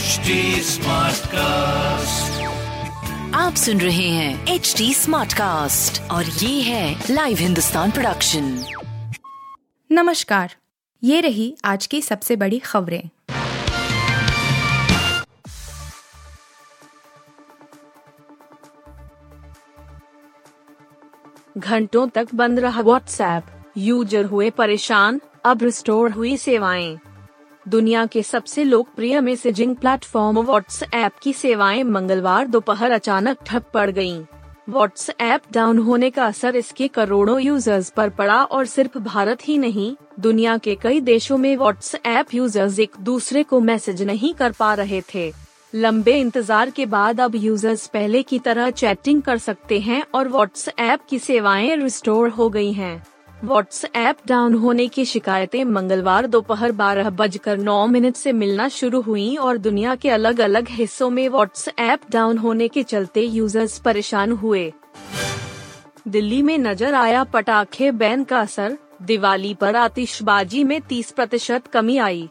HD cast आप सुन रहे हैं एच डी स्मार्ट कास्ट और ये है लाइव हिंदुस्तान प्रोडक्शन नमस्कार। ये रही आज की सबसे बड़ी खबरें। घंटों तक बंद रहा व्हाट्सएप यूज़र हुए परेशान अब रिस्टोर हुई सेवाएँ। दुनिया के सबसे लोकप्रिय मैसेजिंग प्लेटफॉर्म व्हाट्सएप की सेवाएँ मंगलवार दोपहर अचानक ठप पड़ गईं। व्हाट्सएप डाउन होने का असर इसके करोड़ों यूज़र्स पर पड़ा और सिर्फ़ भारत ही नहीं, दुनिया के कई देशों में व्हाट्सएप यूज़र्स एक दूसरे को मैसेज नहीं कर पा रहे थे लंबे इंतज़ार के बाद अब यूज़र्स पहले की तरह चैटिंग कर सकते हैं और व्हाट्सएप की सेवाएँ रिस्टोर हो गई हैं। व्हाट्सएप डाउन होने की शिकायतें मंगलवार दोपहर बारह बजकर नौ मिनट से मिलना शुरू हुई और दुनिया के अलग अलग हिस्सों में व्हाट्सएप डाउन होने के चलते यूज़र्स परेशान हुए। दिल्ली में नज़र आया पटाखे बैन का असर, दिवाली पर आतिशबाजी में 30 प्रतिशत कमी आई।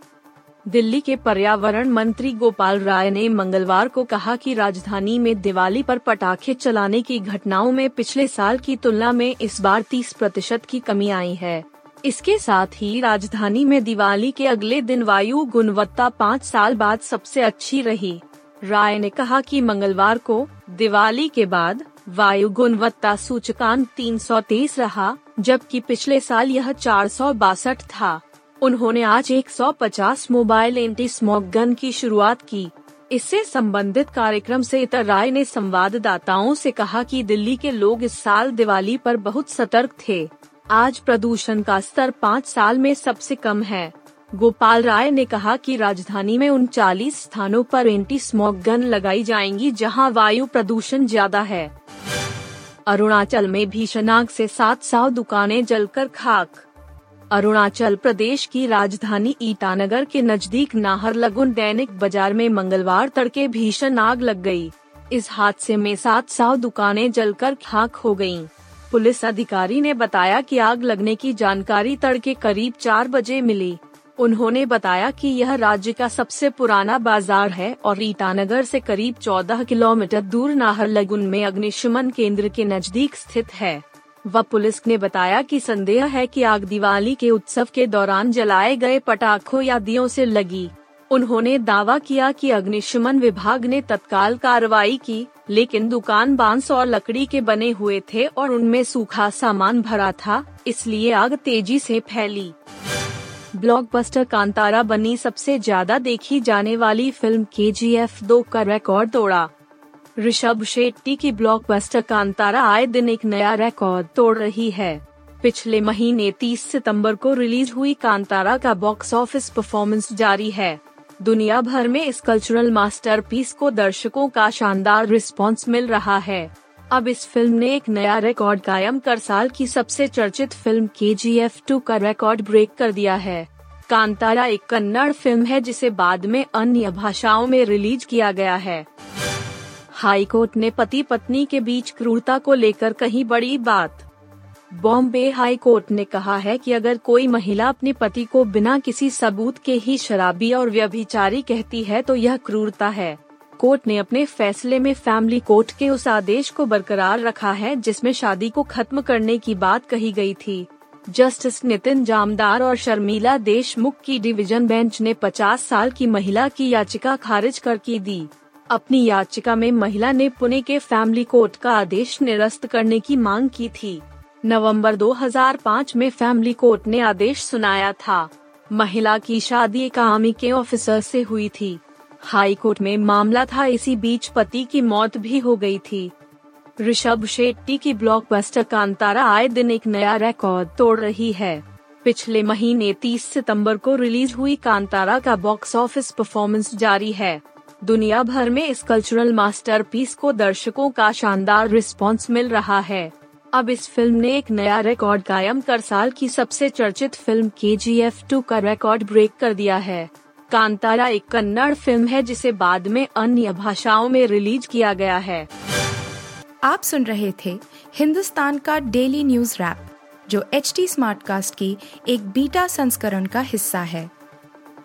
दिल्ली के पर्यावरण मंत्री गोपाल राय ने मंगलवार को कहा कि राजधानी में दिवाली पर पटाखे चलाने की घटनाओं में पिछले साल की तुलना में इस बार 30 प्रतिशत की कमी आई है। इसके साथ ही राजधानी में दिवाली के अगले दिन वायु गुणवत्ता पाँच साल बाद सबसे अच्छी रही। राय ने कहा कि मंगलवार को दिवाली के बाद वायु गुणवत्ता सूचकांक 323 रहा, जबकि पिछले साल यह चार सौ बासठ था। उन्होंने आज 150 मोबाइल एंटी स्मोक गन की शुरुआत की। इससे संबंधित कार्यक्रम से इतर राय ने संवाददाताओं से कहा कि दिल्ली के लोग इस साल दिवाली पर बहुत सतर्क थे। आज प्रदूषण का स्तर पाँच साल में सबसे कम है। गोपाल राय ने कहा कि राजधानी में उनचालीस स्थानों पर एंटी स्मोक गन लगाई जाएँगी जहाँ वायु प्रदूषण ज़्यादा है। अरुणाचल में भीषण आग से सात सौ दुकानें जलकर खाक। अरुणाचल प्रदेश की राजधानी ईटानगर के नज़दीक नाहरलगुन दैनिक बाज़ार में मंगलवार तड़के भीषण आग लग गई। इस हादसे में सात सौ दुकानें जलकर खाक हो गयीं। पुलिस अधिकारी ने बताया कि आग लगने की जानकारी तड़के करीब चार बजे मिली उन्होंने बताया कि यह राज्य का सबसे पुराना बाज़ार है और ईटानगर से करीब 14 किलोमीटर दूर नाहरलगुन में अग्निशमन केंद्र के नज़दीक स्थित है व पुलिस ने बताया कि संदेह है कि आग दिवाली के उत्सव के दौरान जलाए गए पटाखों या दियों से लगी। उन्होंने दावा किया कि अग्निशमन विभाग ने तत्काल कार्रवाई की, लेकिन दुकान बाँस और लकड़ी के बने हुए थे और उनमें सूखा सामान भरा था, इसलिए आग तेज़ी से फैली। ब्लॉकबस्टर कांतारा बनी सबसे ज़्यादा देखी जाने वाली फ़िल्म के जी एफ़ दो का रिकॉर्ड तोड़ा। ऋषभ शेट्टी की ब्लॉकबस्टर कांतारा आए दिन एक नया रिकॉर्ड तोड़ रही है। पिछले महीने 30 सितंबर को रिलीज़ हुई कांतारा का बॉक्स ऑफ़िस परफॉर्मेंस जारी है। दुनिया भर में इस कल्चरल मास्टरपीस को दर्शकों का शानदार रिस्पांस मिल रहा है। अब इस फ़िल्म ने एक नया रिकॉर्ड कायम कर साल की सबसे चर्चित फ़िल्म के जी एफ़ टू का रिकॉर्ड ब्रेक कर दिया है। कांतारा एक कन्नड़ फ़िल्म है जिसे बाद में अन्य भाषाओं में रिलीज़ किया गया है। हाई कोर्ट ने पति पत्नी के बीच क्रूरता को लेकर कही बड़ी बात। बॉम्बे हाई कोर्ट ने कहा है कि अगर कोई महिला अपने पति को बिना किसी सबूत के ही शराबी और व्यभिचारी कहती है तो यह क्रूरता है। कोर्ट ने अपने फैसले में फैमिली कोर्ट के उस आदेश को बरकरार रखा है जिसमें शादी को खत्म करने की बात कही गई थी। जस्टिस नितिन जामदार और शर्मिला देशमुख की डिवीज़न बेंच ने 50 साल की महिला की याचिका खारिज कर की दी। अपनी याचिका में महिला ने पुणे के फैमिली कोर्ट का आदेश निरस्त करने की मांग की थी। नवंबर 2005 में फैमिली कोर्ट ने आदेश सुनाया था। महिला की शादी एक आर्मी के ऑफिसर से हुई थी। हाई कोर्ट में मामला था, इसी बीच पति की मौत भी हो गई थी। ऋषभ शेट्टी की ब्लॉकबस्टर कांतारा आए दिन एक नया रिकॉर्ड तोड़ रही है। पिछले महीने 30 सितंबर को रिलीज़ हुई कांतारा का बॉक्स ऑफ़िस परफॉर्मेंस जारी है। दुनिया भर में इस कल्चरल मास्टरपीस को दर्शकों का शानदार रिस्पांस मिल रहा है। अब इस फ़िल्म ने एक नया रिकॉर्ड कायम कर साल की सबसे चर्चित फ़िल्म के जी एफ़ टू का रिकॉर्ड ब्रेक कर दिया है। कांतारा एक कन्नड़ फ़िल्म है जिसे बाद में अन्य भाषाओं में रिलीज़ किया गया है। आप सुन रहे थे हिंदुस्तान का डेली न्यूज़ रैप जो एच टी स्मार्ट कास्ट की एक बीटा संस्करण का हिस्सा है।